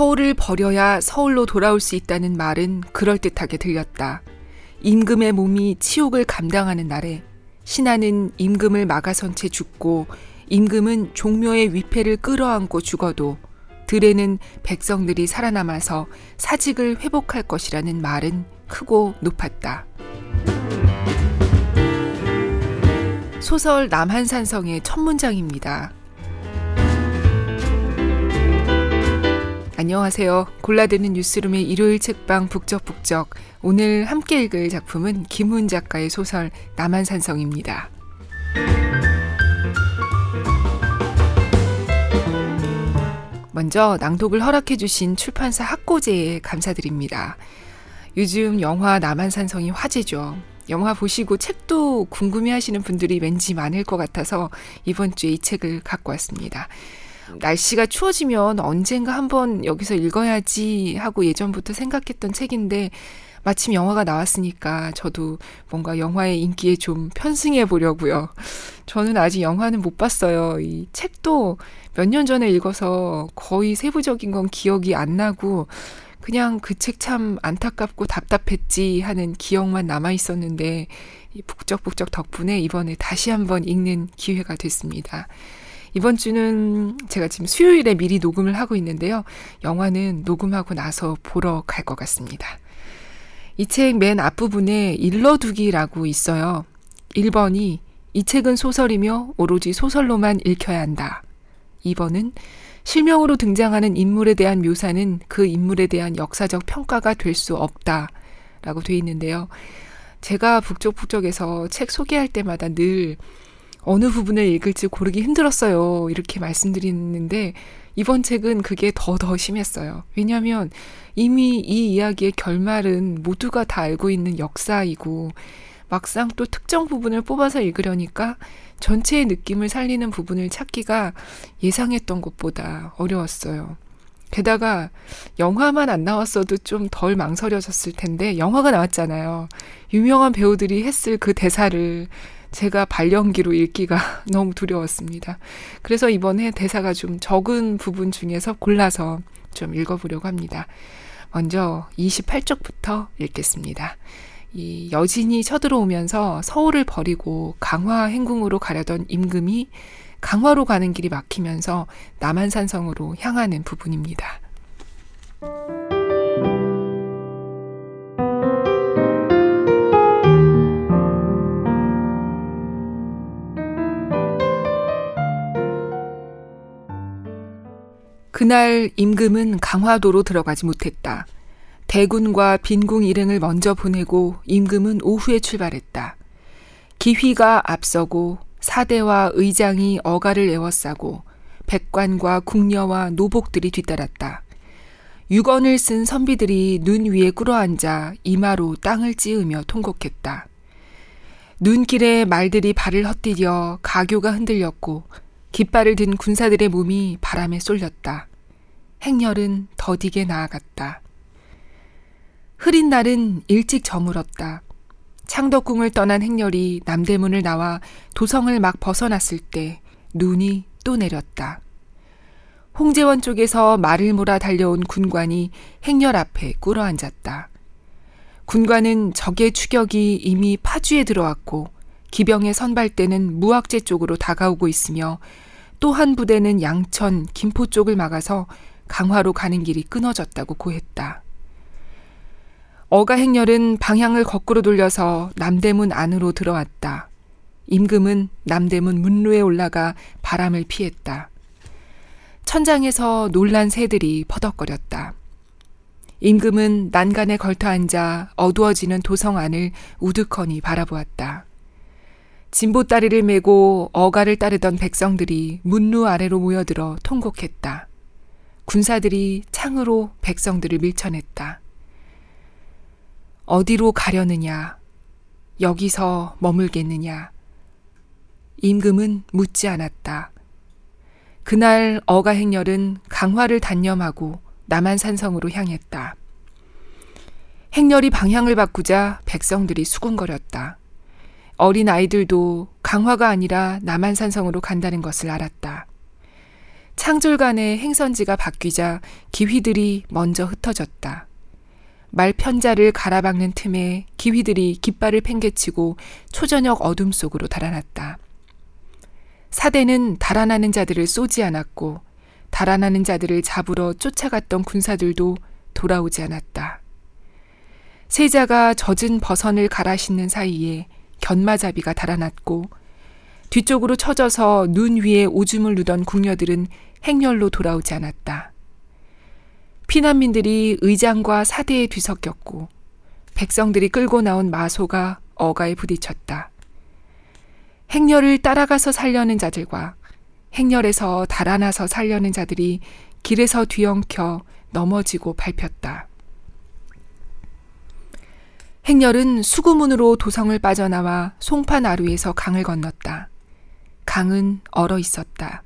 서울을 버려야 서울로 돌아올 수 있다는 말은 그럴듯하게 들렸다. 임금의 몸이 치욕을 감당하는 날에 신하는 임금을 막아선 채 죽고 임금은 종묘의 위패를 끌어안고 죽어도 들에는 백성들이 살아남아서 사직을 회복할 것이라는 말은 크고 높았다. 소설 남한산성의 첫 문장입니다. 안녕하세요. 골라드는 뉴스룸의 일요일 책방 북적북적. 오늘 함께 읽을 작품은 김훈 작가의 소설 남한산성입니다. 먼저 낭독을 허락해 주신 출판사 학고제에 감사드립니다. 요즘 영화 남한산성이 화제죠. 영화 보시고 책도 궁금해 하시는 분들이 왠지 많을 것 같아서 이번 주에 이 책을 갖고 왔습니다. 날씨가 추워지면 언젠가 한번 여기서 읽어야지 하고 예전부터 생각했던 책인데 마침 영화가 나왔으니까 저도 뭔가 영화의 인기에 좀 편승해 보려고요. 저는 아직 영화는 못 봤어요. 이 책도 몇 년 전에 읽어서 거의 세부적인 건 기억이 안 나고 그냥 그 책 참 안타깝고 답답했지 하는 기억만 남아 있었는데 이 북적북적 덕분에 이번에 다시 한번 읽는 기회가 됐습니다. 이번 주는 제가 지금 수요일에 미리 녹음을 하고 있는데요. 영화는 녹음하고 나서 보러 갈 것 같습니다. 이 책 맨 앞부분에 일러두기라고 있어요. 1번이 이 책은 소설이며 오로지 소설로만 읽혀야 한다. 2번은 실명으로 등장하는 인물에 대한 묘사는 그 인물에 대한 역사적 평가가 될 수 없다. 라고 돼 있는데요. 제가 북적북적에서 책 소개할 때마다 늘 어느 부분을 읽을지 고르기 힘들었어요. 이렇게 말씀드리는데 이번 책은 그게 더 더 심했어요. 왜냐하면 이미 이 이야기의 결말은 모두가 다 알고 있는 역사이고 막상 또 특정 부분을 뽑아서 읽으려니까 전체의 느낌을 살리는 부분을 찾기가 예상했던 것보다 어려웠어요. 게다가 영화만 안 나왔어도 좀 덜 망설여졌을 텐데 영화가 나왔잖아요. 유명한 배우들이 했을 그 대사를 제가 발연기로 읽기가 너무 두려웠습니다. 그래서 이번에 대사가 좀 적은 부분 중에서 골라서 좀 읽어보려고 합니다. 먼저 28쪽부터 읽겠습니다. 이 여진이 쳐들어오면서 서울을 버리고 강화 행궁으로 가려던 임금이 강화로 가는 길이 막히면서 남한산성으로 향하는 부분입니다. 그날 임금은 강화도로 들어가지 못했다. 대군과 빈궁 일행을 먼저 보내고 임금은 오후에 출발했다. 기휘가 앞서고 사대와 의장이 어가를 에워싸고 백관과 궁녀와 노복들이 뒤따랐다. 육언을 쓴 선비들이 눈 위에 꿇어앉아 이마로 땅을 찌으며 통곡했다. 눈길에 말들이 발을 헛디뎌 가교가 흔들렸고 깃발을 든 군사들의 몸이 바람에 쏠렸다. 행렬은 더디게 나아갔다. 흐린 날은 일찍 저물었다. 창덕궁을 떠난 행렬이 남대문을 나와 도성을 막 벗어났을 때 눈이 또 내렸다. 홍제원 쪽에서 말을 몰아 달려온 군관이 행렬 앞에 꿇어 앉았다. 군관은 적의 추격이 이미 파주에 들어왔고 기병의 선발대는 무학제 쪽으로 다가오고 있으며 또 한 부대는 양천, 김포 쪽을 막아서 강화로 가는 길이 끊어졌다고 고했다. 어가 행렬은 방향을 거꾸로 돌려서 남대문 안으로 들어왔다. 임금은 남대문 문로에 올라가 바람을 피했다. 천장에서 놀란 새들이 퍼덕거렸다. 임금은 난간에 걸터 앉아 어두워지는 도성 안을 우두커니 바라보았다. 진보다리를 메고 어가를 따르던 백성들이 문루 아래로 모여들어 통곡했다. 군사들이 창으로 백성들을 밀쳐냈다. 어디로 가려느냐? 여기서 머물겠느냐? 임금은 묻지 않았다. 그날 어가 행렬은 강화를 단념하고 남한산성으로 향했다. 행렬이 방향을 바꾸자 백성들이 수군거렸다. 어린 아이들도 강화가 아니라 남한산성으로 간다는 것을 알았다. 창졸간의 행선지가 바뀌자 기휘들이 먼저 흩어졌다. 말 편자를 가라박는 틈에 기휘들이 깃발을 팽개치고 초저녁 어둠 속으로 달아났다. 사대는 달아나는 자들을 쏘지 않았고 달아나는 자들을 잡으러 쫓아갔던 군사들도 돌아오지 않았다. 세자가 젖은 버선을 갈아 신는 사이에 견마잡이가 달아났고 뒤쪽으로 처져서 눈 위에 오줌을 누던 궁녀들은 행렬로 돌아오지 않았다. 피난민들이 의장과 사대에 뒤섞였고 백성들이 끌고 나온 마소가 어가에 부딪혔다. 행렬을 따라가서 살려는 자들과 행렬에서 달아나서 살려는 자들이 길에서 뒤엉켜 넘어지고 밟혔다. 행렬은 수구문으로 도성을 빠져나와 송파나루에서 강을 건넜다. 강은 얼어 있었다.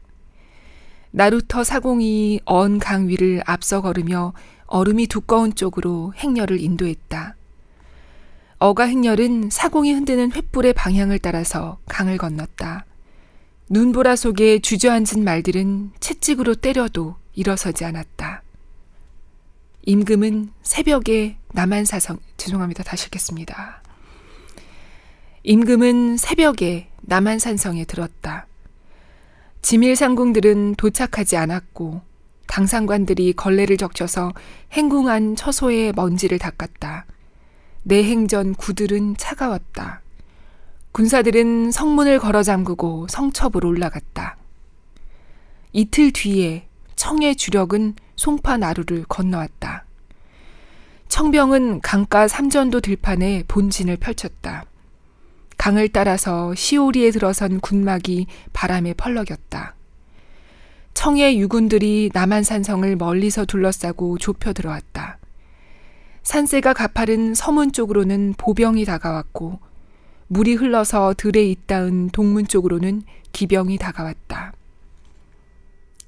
나루터 사공이 언 강 위를 앞서 걸으며 얼음이 두꺼운 쪽으로 행렬을 인도했다. 어가 행렬은 사공이 흔드는 횃불의 방향을 따라서 강을 건넜다. 눈보라 속에 주저앉은 말들은 채찍으로 때려도 일어서지 않았다. 임금은 새벽에 남한사성, 죄송합니다. 다시 읽겠습니다. 임금은 새벽에 남한산성에 들었다. 지밀 상궁들은 도착하지 않았고 당상관들이 걸레를 적셔서 행궁한 처소의 먼지를 닦았다. 내행전 구들은 차가웠다. 군사들은 성문을 걸어 잠그고 성첩으로 올라갔다. 이틀 뒤에 청의 주력은 송파 나루를 건너왔다. 청병은 강가 삼전도 들판에 본진을 펼쳤다. 강을 따라서 시오리에 들어선 군막이 바람에 펄럭였다. 청의 유군들이 남한산성을 멀리서 둘러싸고 좁혀 들어왔다. 산세가 가파른 서문 쪽으로는 보병이 다가왔고 물이 흘러서 들에 있다은 동문 쪽으로는 기병이 다가왔다.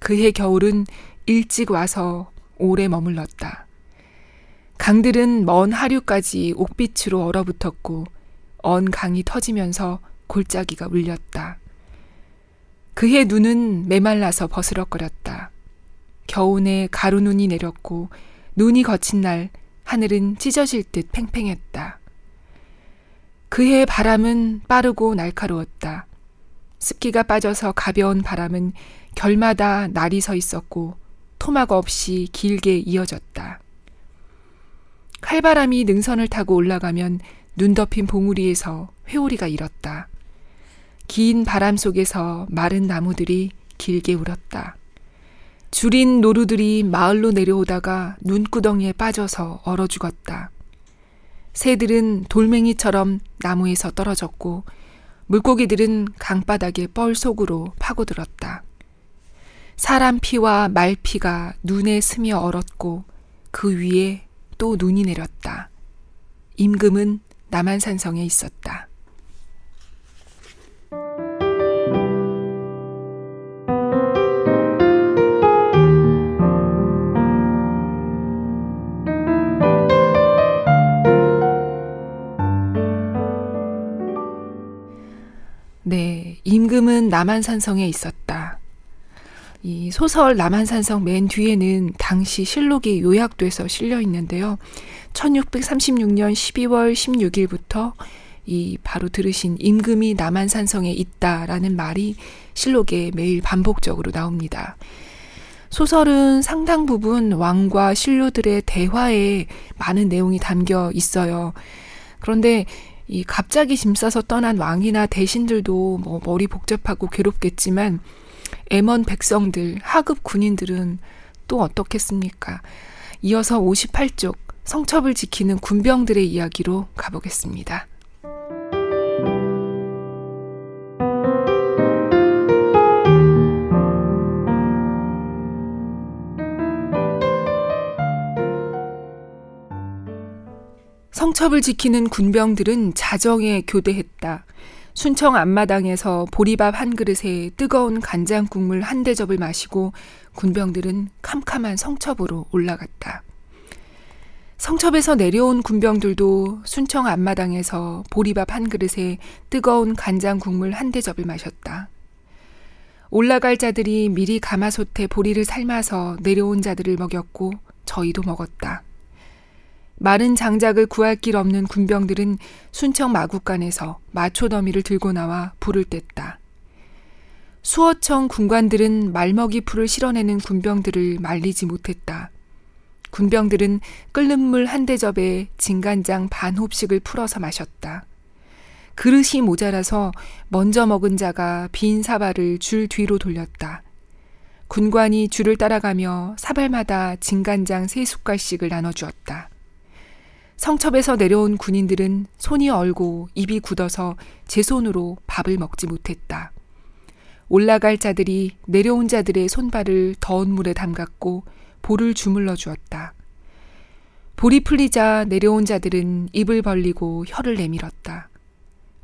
그해 겨울은 일찍 와서 오래 머물렀다. 강들은 먼 하류까지 옥빛으로 얼어붙었고 언 강이 터지면서 골짜기가 울렸다. 그해 눈은 메말라서 버스럭거렸다. 겨우내 가루눈이 내렸고 눈이 거친 날 하늘은 찢어질 듯 팽팽했다. 그해 바람은 빠르고 날카로웠다. 습기가 빠져서 가벼운 바람은 결마다 날이 서 있었고 토막 없이 길게 이어졌다. 칼바람이 능선을 타고 올라가면 눈 덮인 봉우리에서 회오리가 일었다. 긴 바람 속에서 마른 나무들이 길게 울었다. 줄인 노루들이 마을로 내려오다가 눈구덩이에 빠져서 얼어 죽었다. 새들은 돌멩이처럼 나무에서 떨어졌고 물고기들은 강바닥에 뻘 속으로 파고들었다. 사람 피와 말 피가 눈에 스며 얼었고 그 위에 또 눈이 내렸다. 임금은 남한산성에 있었다. 네, 임금은 남한산성에 있었다. 이 소설 남한산성 맨 뒤에는 당시 실록이 요약돼서 실려 있는데요. 1636년 12월 16일부터 이 바로 들으신 임금이 남한산성에 있다라는 말이 실록에 매일 반복적으로 나옵니다. 소설은 상당 부분 왕과 신료들의 대화에 많은 내용이 담겨 있어요. 그런데 이 갑자기 짐 싸서 떠난 왕이나 대신들도 뭐 머리 복잡하고 괴롭겠지만 애먼 백성들, 하급 군인들은 또 어떻겠습니까? 이어서 58쪽 성첩을 지키는 군병들의 이야기로 가보겠습니다. 성첩을 지키는 군병들은 자정에 교대했다. 순청 앞마당에서 보리밥 한 그릇에 뜨거운 간장 국물 한 대접을 마시고 군병들은 캄캄한 성첩으로 올라갔다. 성첩에서 내려온 군병들도 순청 앞마당에서 보리밥 한 그릇에 뜨거운 간장 국물 한 대접을 마셨다. 올라갈 자들이 미리 가마솥에 보리를 삶아서 내려온 자들을 먹였고 저희도 먹었다. 마른 장작을 구할 길 없는 군병들은 순청 마국간에서 마초 더미를 들고 나와 불을 뗐다. 수어청 군관들은 말먹이 풀을 실어내는 군병들을 말리지 못했다. 군병들은 끓는 물 한 대접에 진간장 반 홉씩을 풀어서 마셨다. 그릇이 모자라서 먼저 먹은 자가 빈 사발을 줄 뒤로 돌렸다. 군관이 줄을 따라가며 사발마다 진간장 세 숟갈씩을 나눠주었다. 성첩에서 내려온 군인들은 손이 얼고 입이 굳어서 제 손으로 밥을 먹지 못했다. 올라갈 자들이 내려온 자들의 손발을 더운 물에 담갔고 볼을 주물러 주었다. 볼이 풀리자 내려온 자들은 입을 벌리고 혀를 내밀었다.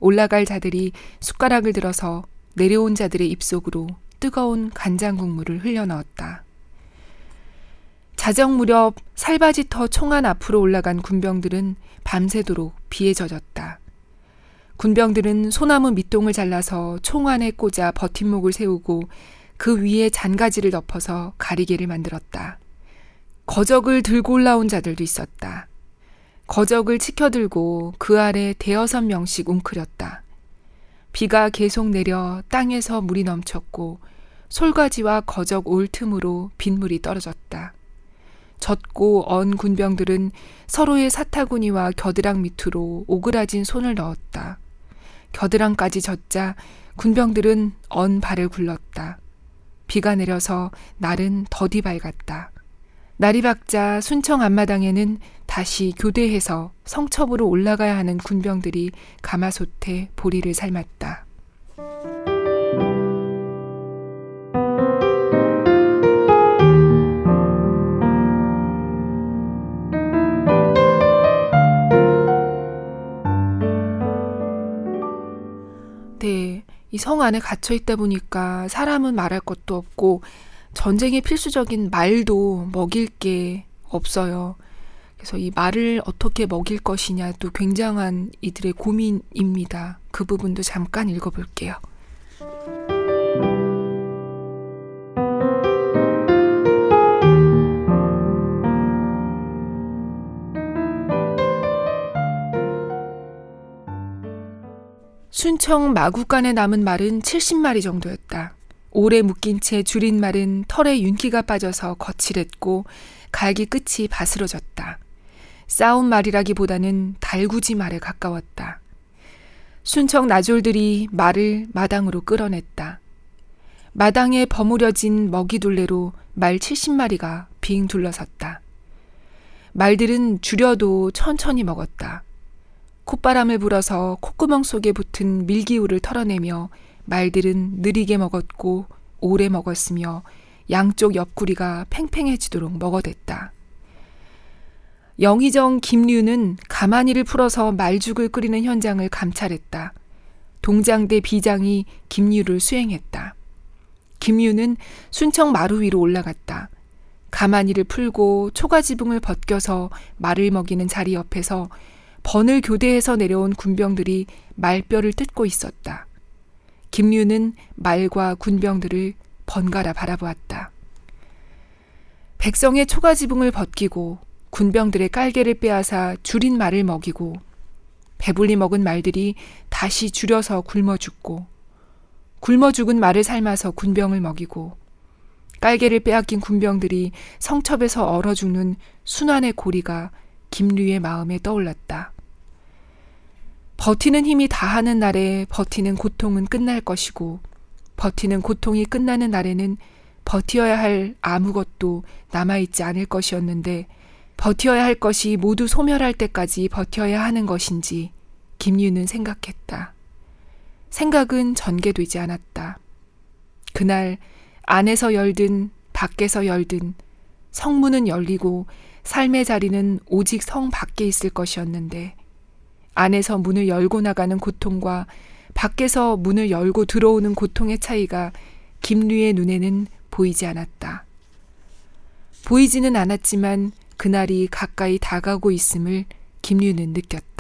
올라갈 자들이 숟가락을 들어서 내려온 자들의 입속으로 뜨거운 간장 국물을 흘려 넣었다. 자정 무렵 살바지 터 총안 앞으로 올라간 군병들은 밤새도록 비에 젖었다. 군병들은 소나무 밑동을 잘라서 총안에 꽂아 버팀목을 세우고 그 위에 잔가지를 덮어서 가리개를 만들었다. 거적을 들고 올라온 자들도 있었다. 거적을 치켜들고 그 아래 대여섯 명씩 웅크렸다. 비가 계속 내려 땅에서 물이 넘쳤고 솔가지와 거적 올 틈으로 빗물이 떨어졌다. 젖고 언 군병들은 서로의 사타구니와 겨드랑 밑으로 오그라진 손을 넣었다. 겨드랑까지 젖자 군병들은 언 발을 굴렀다. 비가 내려서 날은 더디 밝았다. 날이 밝자 순청 앞마당에는 다시 교대해서 성첩으로 올라가야 하는 군병들이 가마솥에 보리를 삶았다. 이 성 안에 갇혀 있다 보니까 사람은 말할 것도 없고 전쟁의 필수적인 말도 먹일 게 없어요. 그래서 이 말을 어떻게 먹일 것이냐도 굉장한 이들의 고민입니다. 그 부분도 잠깐 읽어볼게요. 순청 마구간에 남은 말은 70마리 정도였다. 오래 묶인 채 줄인 말은 털에 윤기가 빠져서 거칠했고 갈기 끝이 바스러졌다. 싸운 말이라기보다는 달구지 말에 가까웠다. 순청 나졸들이 말을 마당으로 끌어냈다. 마당에 버무려진 먹이둘레로 말 70마리가 빙 둘러섰다. 말들은 줄여도 천천히 먹었다. 콧바람을 불어서 콧구멍 속에 붙은 밀기울을 털어내며 말들은 느리게 먹었고 오래 먹었으며 양쪽 옆구리가 팽팽해지도록 먹어댔다. 영의정 김류는 가만히를 풀어서 말죽을 끓이는 현장을 감찰했다. 동장대 비장이 김류를 수행했다. 김유는 순청 마루 위로 올라갔다. 가만히를 풀고 초가 지붕을 벗겨서 말을 먹이는 자리 옆에서 번을 교대해서 내려온 군병들이 말뼈를 뜯고 있었다. 김류는 말과 군병들을 번갈아 바라보았다. 백성의 초가 지붕을 벗기고 군병들의 깔개를 빼앗아 줄인 말을 먹이고 배불리 먹은 말들이 다시 줄여서 굶어 죽고 굶어 죽은 말을 삶아서 군병을 먹이고 깔개를 빼앗긴 군병들이 성첩에서 얼어 죽는 순환의 고리가 김류의 마음에 떠올랐다. 버티는 힘이 다하는 날에 버티는 고통은 끝날 것이고 버티는 고통이 끝나는 날에는 버티어야 할 아무것도 남아있지 않을 것이었는데 버티어야 할 것이 모두 소멸할 때까지 버텨야 하는 것인지 김유는 생각했다. 생각은 전개되지 않았다. 그날 안에서 열든 밖에서 열든 성문은 열리고 삶의 자리는 오직 성 밖에 있을 것이었는데 안에서 문을 열고 나가는 고통과 밖에서 문을 열고 들어오는 고통의 차이가 김류의 눈에는 보이지 않았다. 보이지는 않았지만 그날이 가까이 다가오고 있음을 김류는 느꼈다.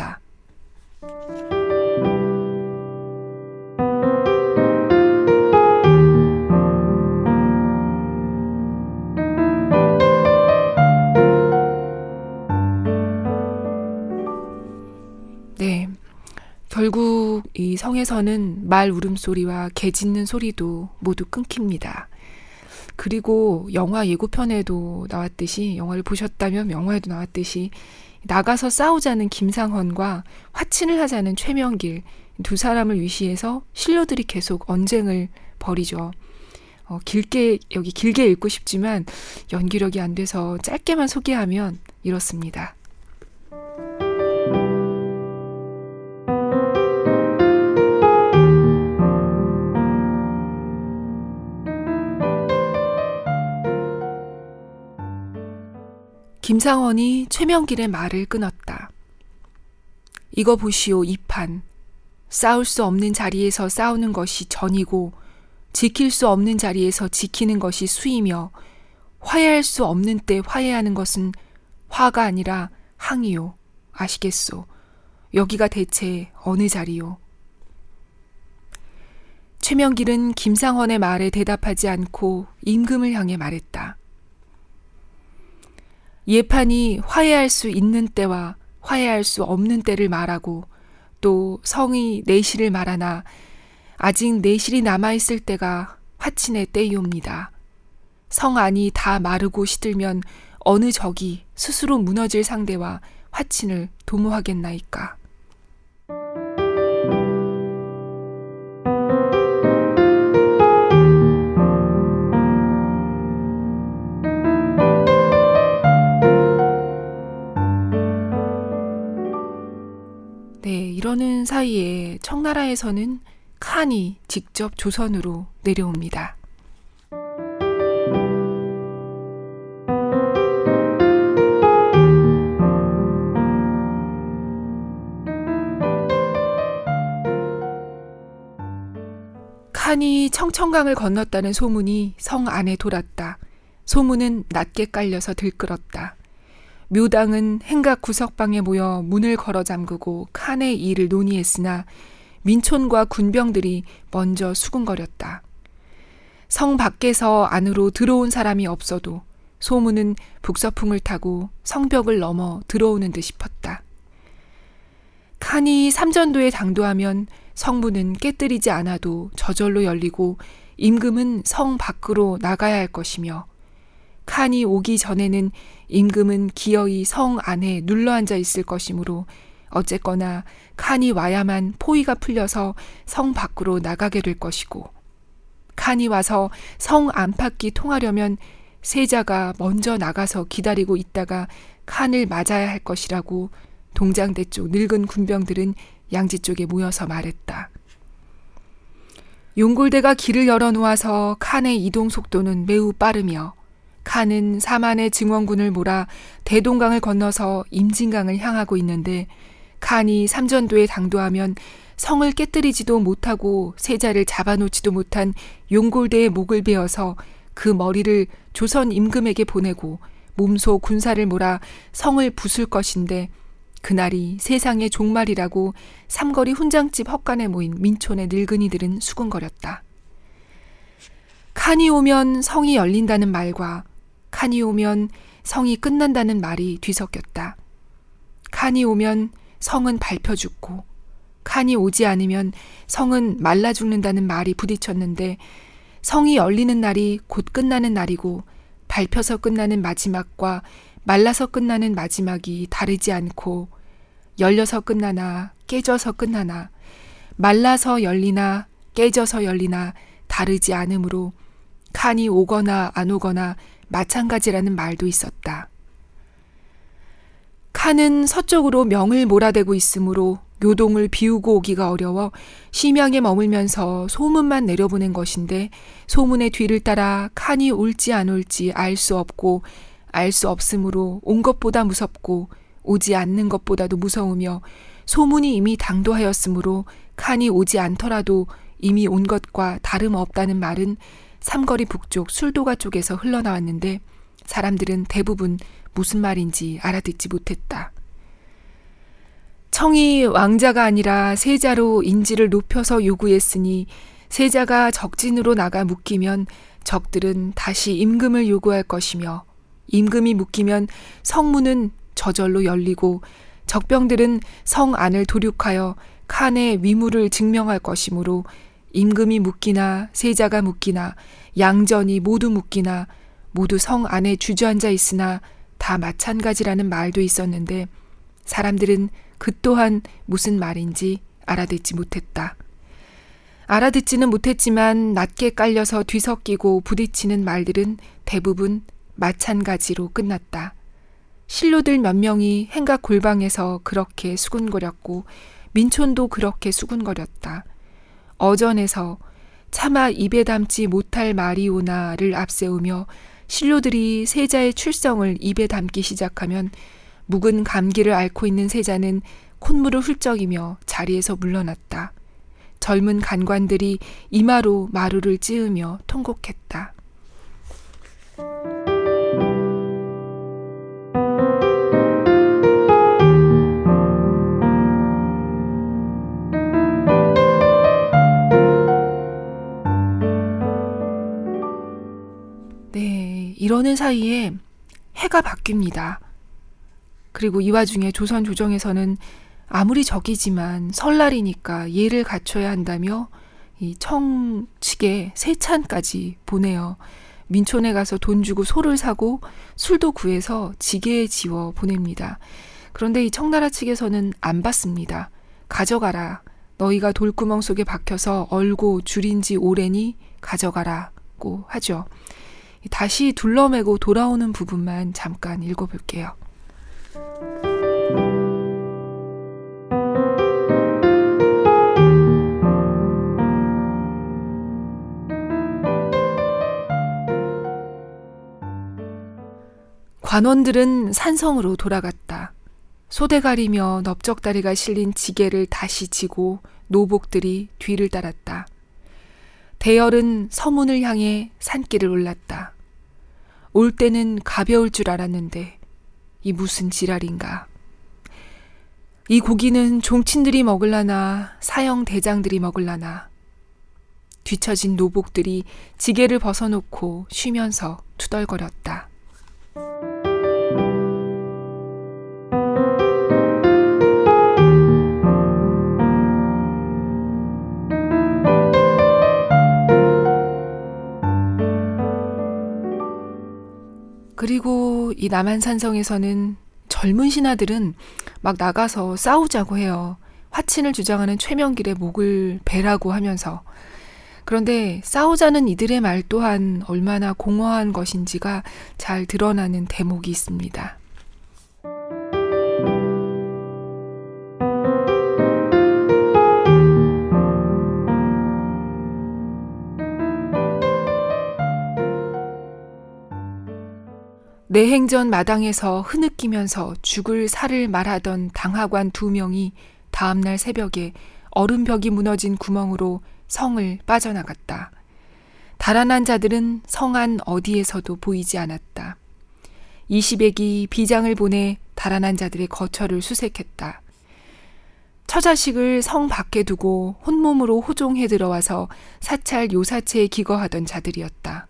이 성에서는 말 울음소리와 개 짖는 소리도 모두 끊깁니다. 그리고 영화 예고편에도 나왔듯이 영화를 보셨다면 영화에도 나왔듯이 나가서 싸우자는 김상헌과 화친을 하자는 최명길 두 사람을 위시해서 신료들이 계속 언쟁을 벌이죠. 어, 길게 여기 길게 읽고 싶지만 연기력이 안 돼서 짧게만 소개하면 이렇습니다. 김상원이 최명길의 말을 끊었다. 이거 보시오, 이 판. 싸울 수 없는 자리에서 싸우는 것이 전이고, 지킬 수 없는 자리에서 지키는 것이 수이며, 화해할 수 없는 때 화해하는 것은 화가 아니라 항이요. 아시겠소? 여기가 대체 어느 자리요? 최명길은 김상헌의 말에 대답하지 않고 임금을 향해 말했다. 예판이 화해할 수 있는 때와 화해할 수 없는 때를 말하고 또 성이 내실을 말하나 아직 내실이 남아있을 때가 화친의 때이옵니다. 성 안이 다 마르고 시들면 어느 적이 스스로 무너질 상대와 화친을 도모하겠나이까. 이러는 사이에 청나라에서는 칸이 직접 조선으로 내려옵니다. 칸이 청천강을 건넜다는 소문이 성 안에 돌았다. 소문은 낮게 깔려서 들끓었다. 묘당은 행각 구석방에 모여 문을 걸어 잠그고 칸의 일을 논의했으나 민촌과 군병들이 먼저 수군거렸다. 성 밖에서 안으로 들어온 사람이 없어도 소문은 북서풍을 타고 성벽을 넘어 들어오는 듯 싶었다. 칸이 삼전도에 당도하면 성문은 깨뜨리지 않아도 저절로 열리고 임금은 성 밖으로 나가야 할 것이며 칸이 오기 전에는 임금은 기어이 성 안에 눌러앉아 있을 것이므로 어쨌거나 칸이 와야만 포위가 풀려서 성 밖으로 나가게 될 것이고 칸이 와서 성 안팎이 통하려면 세자가 먼저 나가서 기다리고 있다가 칸을 맞아야 할 것이라고 동장대 쪽 늙은 군병들은 양지 쪽에 모여서 말했다. 용골대가 길을 열어놓아서 칸의 이동 속도는 매우 빠르며 칸은 사만의 증원군을 몰아 대동강을 건너서 임진강을 향하고 있는데 칸이 삼전도에 당도하면 성을 깨뜨리지도 못하고 세자를 잡아놓지도 못한 용골대의 목을 베어서 그 머리를 조선 임금에게 보내고 몸소 군사를 몰아 성을 부술 것인데 그날이 세상의 종말이라고 삼거리 훈장집 헛간에 모인 민촌의 늙은이들은 수군거렸다. 칸이 오면 성이 열린다는 말과 칸이 오면 성이 끝난다는 말이 뒤섞였다. 칸이 오면 성은 밟혀 죽고 칸이 오지 않으면 성은 말라 죽는다는 말이 부딪혔는데 성이 열리는 날이 곧 끝나는 날이고 밟혀서 끝나는 마지막과 말라서 끝나는 마지막이 다르지 않고 열려서 끝나나 깨져서 끝나나 말라서 열리나 깨져서 열리나 다르지 않으므로 칸이 오거나 안 오거나 마찬가지라는 말도 있었다. 칸은 서쪽으로 명을 몰아대고 있으므로 요동을 비우고 오기가 어려워 심양에 머물면서 소문만 내려보낸 것인데 소문의 뒤를 따라 칸이 올지 안 올지 알 수 없고 알 수 없으므로 온 것보다 무섭고 오지 않는 것보다도 무서우며 소문이 이미 당도하였으므로 칸이 오지 않더라도 이미 온 것과 다름없다는 말은 삼거리 북쪽 술도가 쪽에서 흘러나왔는데 사람들은 대부분 무슨 말인지 알아듣지 못했다. 청이 왕자가 아니라 세자로 인지를 높여서 요구했으니 세자가 적진으로 나가 묶이면 적들은 다시 임금을 요구할 것이며 임금이 묶이면 성문은 저절로 열리고 적병들은 성 안을 도륙하여 칸의 위무를 증명할 것이므로 임금이 묻기나 세자가 묻기나 양전이 모두 묻기나 모두 성 안에 주저앉아 있으나 다 마찬가지라는 말도 있었는데 사람들은 그 또한 무슨 말인지 알아듣지 못했다. 알아듣지는 못했지만 낮게 깔려서 뒤섞이고 부딪히는 말들은 대부분 마찬가지로 끝났다. 신료들 몇 명이 행각 골방에서 그렇게 수군거렸고 민촌도 그렇게 수군거렸다. 어전에서 차마 입에 담지 못할 말이오나를 앞세우며 신료들이 세자의 출성을 입에 담기 시작하면 묵은 감기를 앓고 있는 세자는 콧물을 훌쩍이며 자리에서 물러났다. 젊은 간관들이 이마로 마루를 찌으며 통곡했다. 이러는 사이에 해가 바뀝니다. 그리고 이 와중에 조선 조정에서는 아무리 적이지만 설날이니까 예를 갖춰야 한다며 이 청 측에 세찬까지 보내요. 민촌에 가서 돈 주고 소를 사고 술도 구해서 지게에 지워 보냅니다. 그런데 이 청나라 측에서는 안 받습니다. 가져가라. 너희가 돌구멍 속에 박혀서 얼고 줄인 지 오래니 가져가라고 하죠. 다시 둘러매고 돌아오는 부분만 잠깐 읽어볼게요. 관원들은 산성으로 돌아갔다. 소대 가리며 넓적다리가 실린 지게를 다시 지고 노복들이 뒤를 따랐다. 대열은 서문을 향해 산길을 올랐다. 올 때는 가벼울 줄 알았는데 이 무슨 지랄인가. 이 고기는 종친들이 먹을라나 사형 대장들이 먹을라나 뒤처진 노복들이 지게를 벗어놓고 쉬면서 투덜거렸다. 그리고 이 남한산성에서는 젊은 신하들은 막 나가서 싸우자고 해요. 화친을 주장하는 최명길의 목을 베라고 하면서. 그런데 싸우자는 이들의 말 또한 얼마나 공허한 것인지가 잘 드러나는 대목이 있습니다. 내행전 마당에서 흐느끼면서 죽을 살을 말하던 당하관 두 명이 다음날 새벽에 얼음벽이 무너진 구멍으로 성을 빠져나갔다. 달아난 자들은 성 안 어디에서도 보이지 않았다. 이시백이 비장을 보내 달아난 자들의 거처를 수색했다. 처자식을 성 밖에 두고 혼몸으로 호종해 들어와서 사찰 요사체에 기거하던 자들이었다.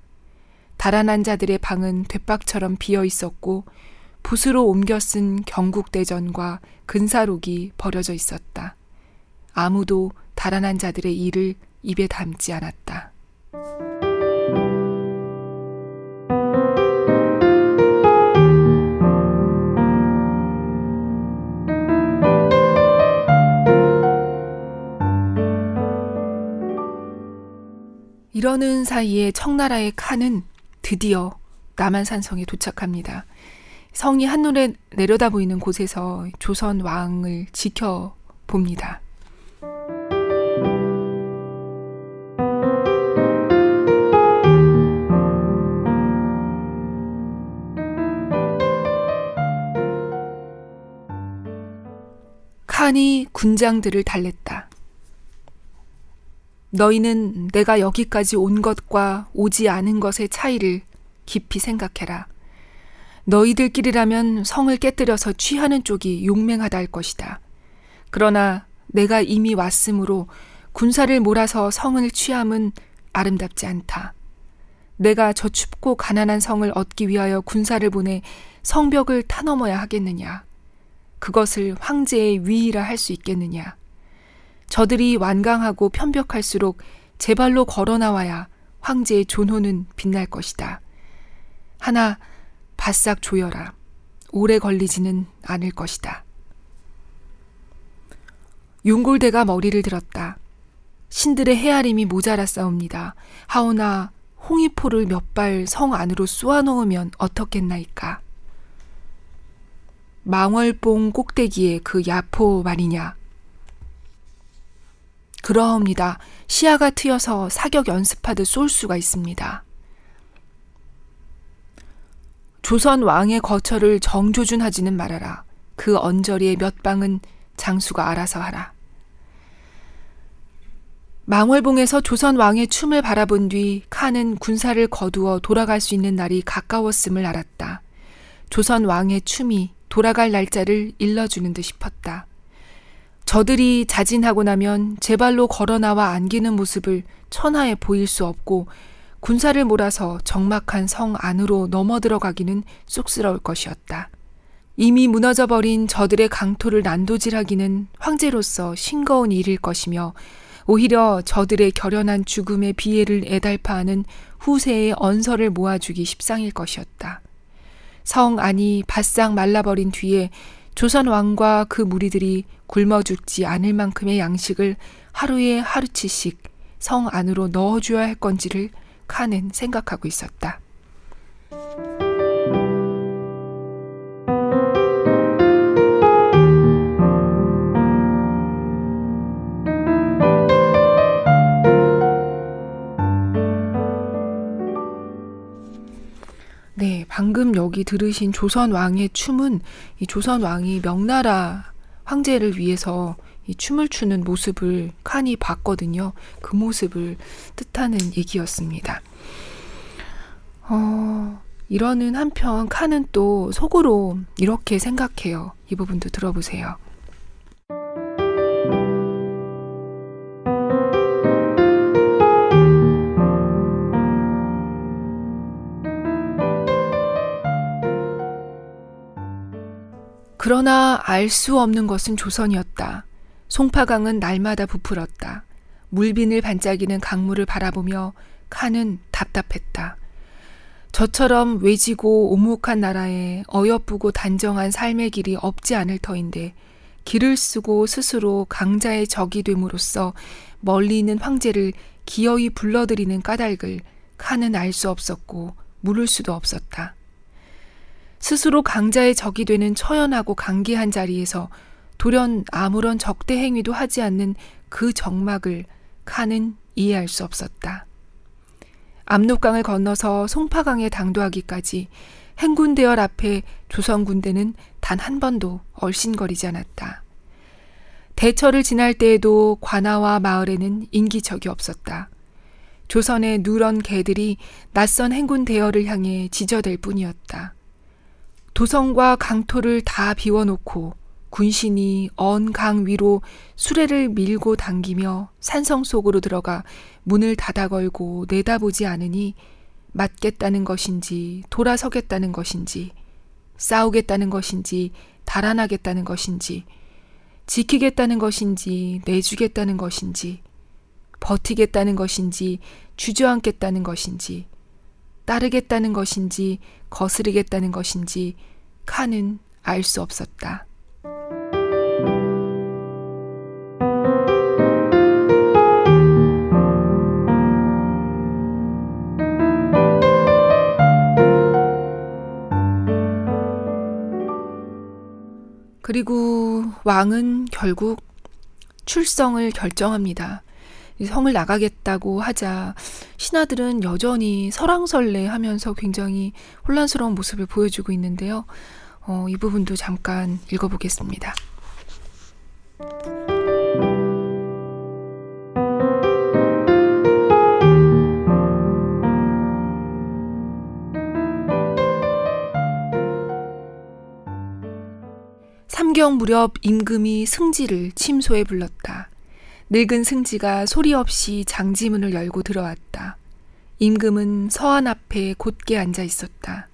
달아난 자들의 방은 돛박처럼 비어 있었고 붓으로 옮겨 쓴 경국대전과 근사록이 버려져 있었다. 아무도 달아난 자들의 일을 입에 담지 않았다. 이러는 사이에 청나라의 칸은 드디어 남한산성에 도착합니다. 성이 한눈에 내려다 보이는 곳에서 조선 왕을 지켜봅니다. 칸이 군장들을 달랬다. 너희는 내가 여기까지 온 것과 오지 않은 것의 차이를 깊이 생각해라. 너희들끼리라면 성을 깨뜨려서 취하는 쪽이 용맹하다 할 것이다. 그러나 내가 이미 왔으므로 군사를 몰아서 성을 취함은 아름답지 않다. 내가 저 춥고 가난한 성을 얻기 위하여 군사를 보내 성벽을 타넘어야 하겠느냐. 그것을 황제의 위이라 할 수 있겠느냐. 저들이 완강하고 편벽할수록 제 발로 걸어 나와야 황제의 존호는 빛날 것이다. 하나 바싹 조여라. 오래 걸리지는 않을 것이다. 윤골대가 머리를 들었다. 신들의 헤아림이 모자라 싸웁니다. 하오나 홍위포를 몇 발 성 안으로 쏘아 넣으면 어떻겠나이까. 망월봉 꼭대기에 그 야포 말이냐. 그러옵니다. 시야가 트여서 사격 연습하듯 쏠 수가 있습니다. 조선 왕의 거처를 정조준 하지는 말아라. 그 언저리의 몇 방은 장수가 알아서 하라. 망월봉에서 조선 왕의 춤을 바라본 뒤 칸은 군사를 거두어 돌아갈 수 있는 날이 가까웠음을 알았다. 조선 왕의 춤이 돌아갈 날짜를 일러주는 듯 싶었다. 저들이 자진하고 나면 제 발로 걸어 나와 안기는 모습을 천하에 보일 수 없고 군사를 몰아서 적막한 성 안으로 넘어 들어가기는 쑥스러울 것이었다. 이미 무너져 버린 저들의 강토를 난도질하기는 황제로서 싱거운 일일 것이며 오히려 저들의 결연한 죽음의 비애를 애달파하는 후세의 언설을 모아주기 십상일 것이었다. 성 안이 바싹 말라버린 뒤에 조선 왕과 그 무리들이 굶어 죽지 않을 만큼의 양식을 하루에 하루치씩 성 안으로 넣어줘야 할 건지를 칸은 생각하고 있었다. 네, 방금 여기 들으신 조선 왕의 춤은 이 조선 왕이 명나라 황제를 위해서 이 춤을 추는 모습을 칸이 봤거든요. 그 모습을 뜻하는 얘기였습니다. 어, 이러는 한편 칸은 또 속으로 이렇게 생각해요. 이 부분도 들어보세요. 그러나 알 수 없는 것은 조선이었다. 송파강은 날마다 부풀었다. 물빈을 반짝이는 강물을 바라보며 칸은 답답했다. 저처럼 외지고 오목한 나라에 어여쁘고 단정한 삶의 길이 없지 않을 터인데 길을 쓰고 스스로 강자의 적이 됨으로써 멀리 있는 황제를 기어이 불러들이는 까닭을 칸은 알 수 없었고 물을 수도 없었다. 스스로 강자의 적이 되는 처연하고 강기한 자리에서 돌연 아무런 적대 행위도 하지 않는 그 정막을 칸은 이해할 수 없었다. 압록강을 건너서 송파강에 당도하기까지 행군 대열 앞에 조선 군대는 단 한 번도 얼씬거리지 않았다. 대처를 지날 때에도 관아와 마을에는 인기척이 없었다. 조선의 누런 개들이 낯선 행군 대열을 향해 지저댈 뿐이었다. 도성과 강토를 다 비워놓고 군신이 언 강 위로 수레를 밀고 당기며 산성 속으로 들어가 문을 닫아 걸고 내다보지 않으니 맞겠다는 것인지 돌아서겠다는 것인지 싸우겠다는 것인지 달아나겠다는 것인지 지키겠다는 것인지 내주겠다는 것인지 버티겠다는 것인지 주저앉겠다는 것인지 따르겠다는 것인지 거스르겠다는 것인지 칸은 알 수 없었다. 그리고 왕은 결국 출성을 결정합니다. 성을 나가겠다고 하자 신하들은 여전히 설왕설래 하면서 굉장히 혼란스러운 모습을 보여주고 있는데요. 어, 이 부분도 잠깐 읽어보겠습니다. 삼경 무렵 임금이 승지를 침소에 불렀다. 늙은 승지가 소리 없이 장지문을 열고 들어왔다. 임금은 서안 앞에 곧게 앉아 있었다.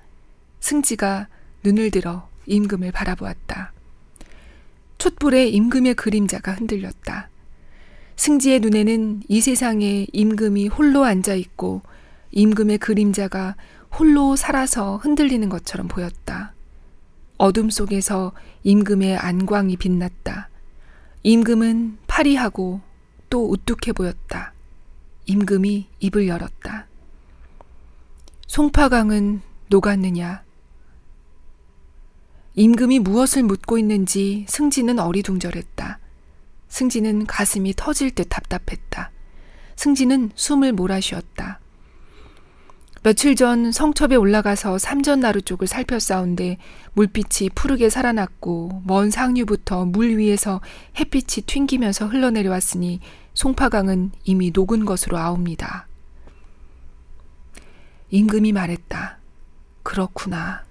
승지가 눈을 들어 임금을 바라보았다. 촛불에 임금의 그림자가 흔들렸다. 승지의 눈에는 이 세상에 임금이 홀로 앉아 있고 임금의 그림자가 홀로 살아서 흔들리는 것처럼 보였다. 어둠 속에서 임금의 안광이 빛났다. 임금은 파리하고 또 우뚝해 보였다. 임금이 입을 열었다. 송파강은 녹았느냐? 임금이 무엇을 묻고 있는지 승지는 어리둥절했다. 승지는 가슴이 터질 듯 답답했다. 승지는 숨을 몰아쉬었다. 며칠 전 성첩에 올라가서 삼전나루 쪽을 살펴싸운데 물빛이 푸르게 살아났고 먼 상류부터 물 위에서 햇빛이 튕기면서 흘러내려왔으니 송파강은 이미 녹은 것으로 아옵니다. 임금이 말했다. 그렇구나.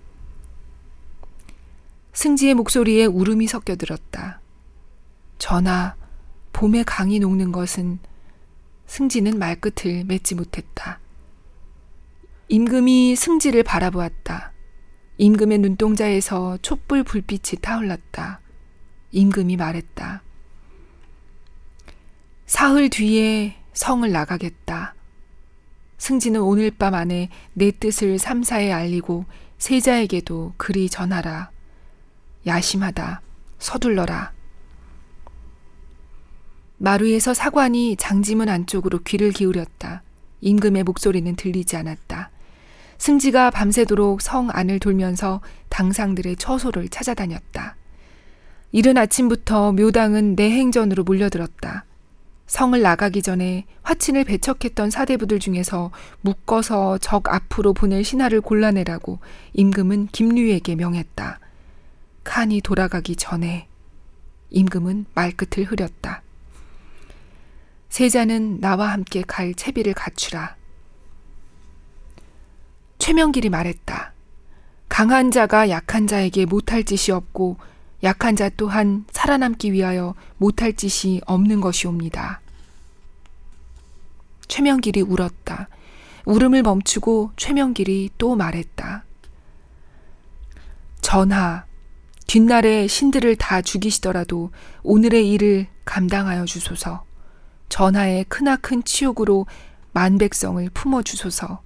승지의 목소리에 울음이 섞여 들었다. 전하, 봄에 강이 녹는 것은 승지는 말끝을 맺지 못했다. 임금이 승지를 바라보았다. 임금의 눈동자에서 촛불 불빛이 타올랐다. 임금이 말했다. 사흘 뒤에 성을 나가겠다. 승지는 오늘 밤 안에 내 뜻을 삼사에 알리고 세자에게도 그리 전하라. 야심하다. 서둘러라. 마루에서 사관이 장지문 안쪽으로 귀를 기울였다. 임금의 목소리는 들리지 않았다. 승지가 밤새도록 성 안을 돌면서 당상들의 처소를 찾아다녔다. 이른 아침부터 묘당은 내행전으로 몰려들었다. 성을 나가기 전에 화친을 배척했던 사대부들 중에서 묶어서 적 앞으로 보낼 신하를 골라내라고 임금은 김류에게 명했다. 칸이 돌아가기 전에 임금은 말끝을 흐렸다. 세자는 나와 함께 갈 채비를 갖추라. 최명길이 말했다. 강한 자가 약한 자에게 못할 짓이 없고 약한 자 또한 살아남기 위하여 못할 짓이 없는 것이옵니다. 최명길이 울었다. 울음을 멈추고 최명길이 또 말했다. 전하, 뒷날에 신들을 다 죽이시더라도 오늘의 일을 감당하여 주소서. 전하의 크나큰 치욕으로 만백성을 품어 주소서.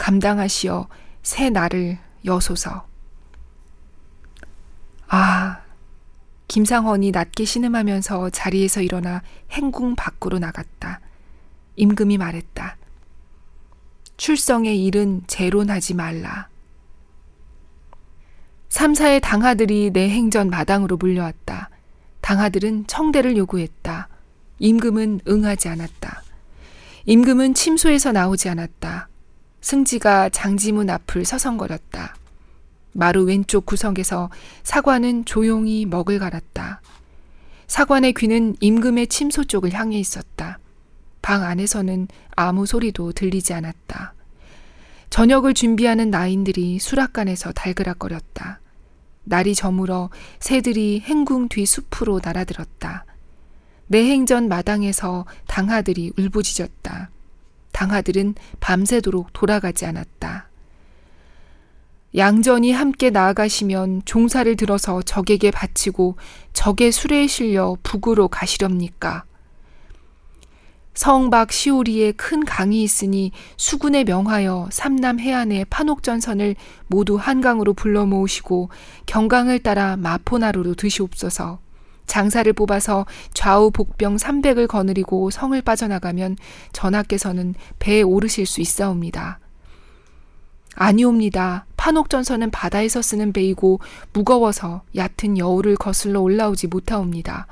감당하시어 새 날을 여소서. 아, 김상헌이 낮게 신음하면서 자리에서 일어나 행궁 밖으로 나갔다. 임금이 말했다. 출성의 일은 재론하지 말라. 삼사의 당하들이 내 행전 마당으로 물려왔다. 당하들은 청대를 요구했다. 임금은 응하지 않았다. 임금은 침소에서 나오지 않았다. 승지가 장지문 앞을 서성거렸다. 마루 왼쪽 구석에서 사관은 조용히 먹을 갈았다. 사관의 귀는 임금의 침소 쪽을 향해 있었다. 방 안에서는 아무 소리도 들리지 않았다. 저녁을 준비하는 나인들이 수락관에서 달그락거렸다. 날이 저물어 새들이 행궁 뒤 숲으로 날아들었다. 내행전 마당에서 당하들이 울부짖었다. 당하들은 밤새도록 돌아가지 않았다. 양전이 함께 나아가시면 종사를 들어서 적에게 바치고 적의 수레에 실려 북으로 가시렵니까? 성박 시오리에 큰 강이 있으니 수군에 명하여 삼남 해안의 판옥전선을 모두 한강으로 불러 모으시고 경강을 따라 마포나루로 드시옵소서. 장사를 뽑아서 좌우 복병 300을 거느리고 성을 빠져나가면 전하께서는 배에 오르실 수 있사옵니다. 아니옵니다. 판옥전선은 바다에서 쓰는 배이고 무거워서 얕은 여우를 거슬러 올라오지 못하옵니다.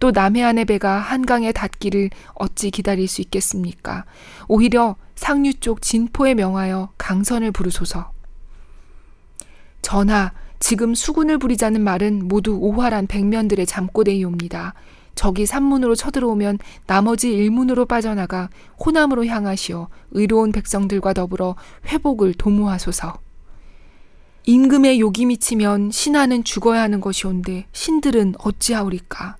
또 남해안의 배가 한강에 닿기를 어찌 기다릴 수 있겠습니까? 오히려 상류 쪽 진포에 명하여 강선을 부르소서. 전하, 지금 수군을 부리자는 말은 모두 오활한 백면들의 잠꼬대이옵니다. 적이 산문으로 쳐들어오면 나머지 일문으로 빠져나가 호남으로 향하시어 의로운 백성들과 더불어 회복을 도모하소서. 임금의 욕이 미치면 신하는 죽어야 하는 것이온데 신들은 어찌하오리까?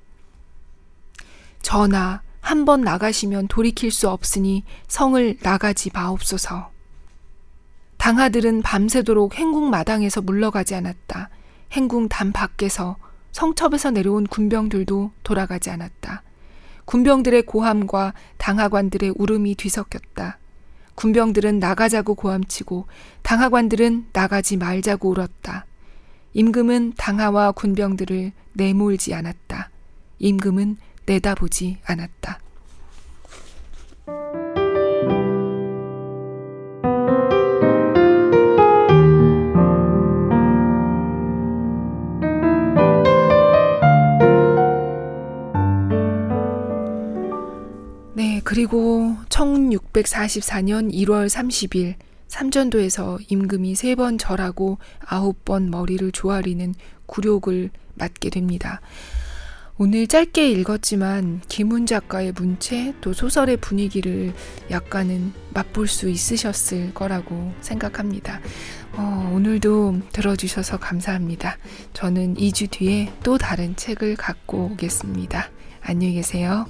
전하, 한 번 나가시면 돌이킬 수 없으니 성을 나가지 마옵소서. 당하들은 밤새도록 행궁 마당에서 물러가지 않았다. 행궁 담 밖에서 성첩에서 내려온 군병들도 돌아가지 않았다. 군병들의 고함과 당하관들의 울음이 뒤섞였다. 군병들은 나가자고 고함치고 당하관들은 나가지 말자고 울었다. 임금은 당하와 군병들을 내몰지 않았다. 임금은 내다보지 않았다. 그리고 1644년 1월 30일 삼전도에서 임금이 세 번 절하고 아홉 번 머리를 조아리는 굴욕을 맞게 됩니다. 오늘 짧게 읽었지만 김훈 작가의 문체 또 소설의 분위기를 약간은 맛볼 수 있으셨을 거라고 생각합니다. 어, 오늘도 들어주셔서 감사합니다. 저는 2주 뒤에 또 다른 책을 갖고 오겠습니다. 안녕히 계세요.